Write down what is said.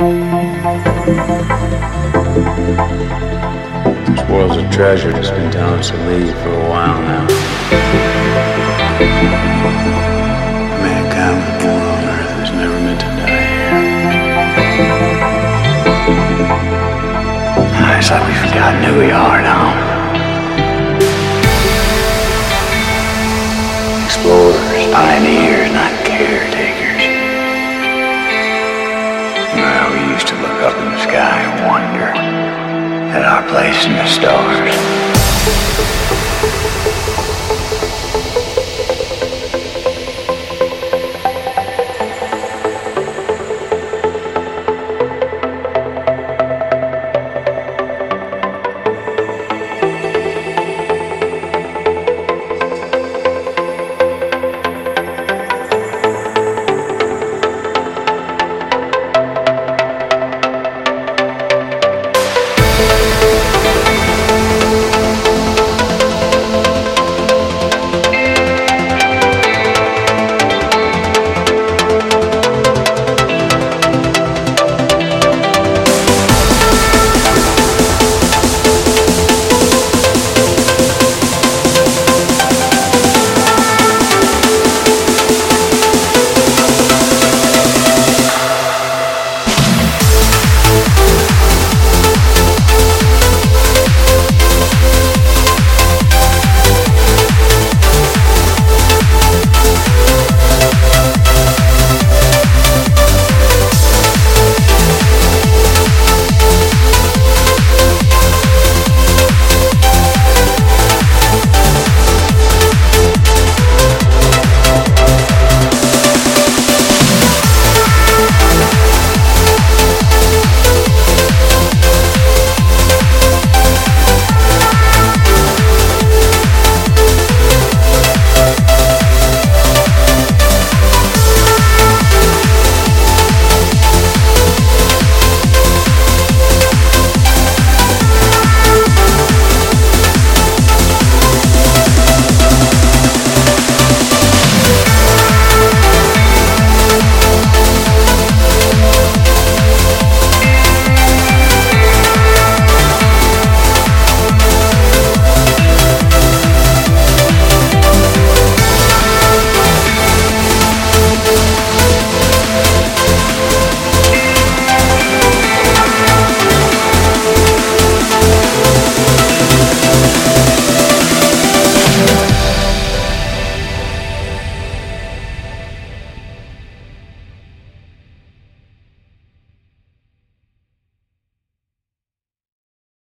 This world's a treasure. It's been telling us to leave for a while now. Mankind was born on Earth. Was never meant to die here. It's like we've forgotten who we are now. Explorers, pioneers, not caretakers. We used to look up in the sky and wonder at our place in the stars.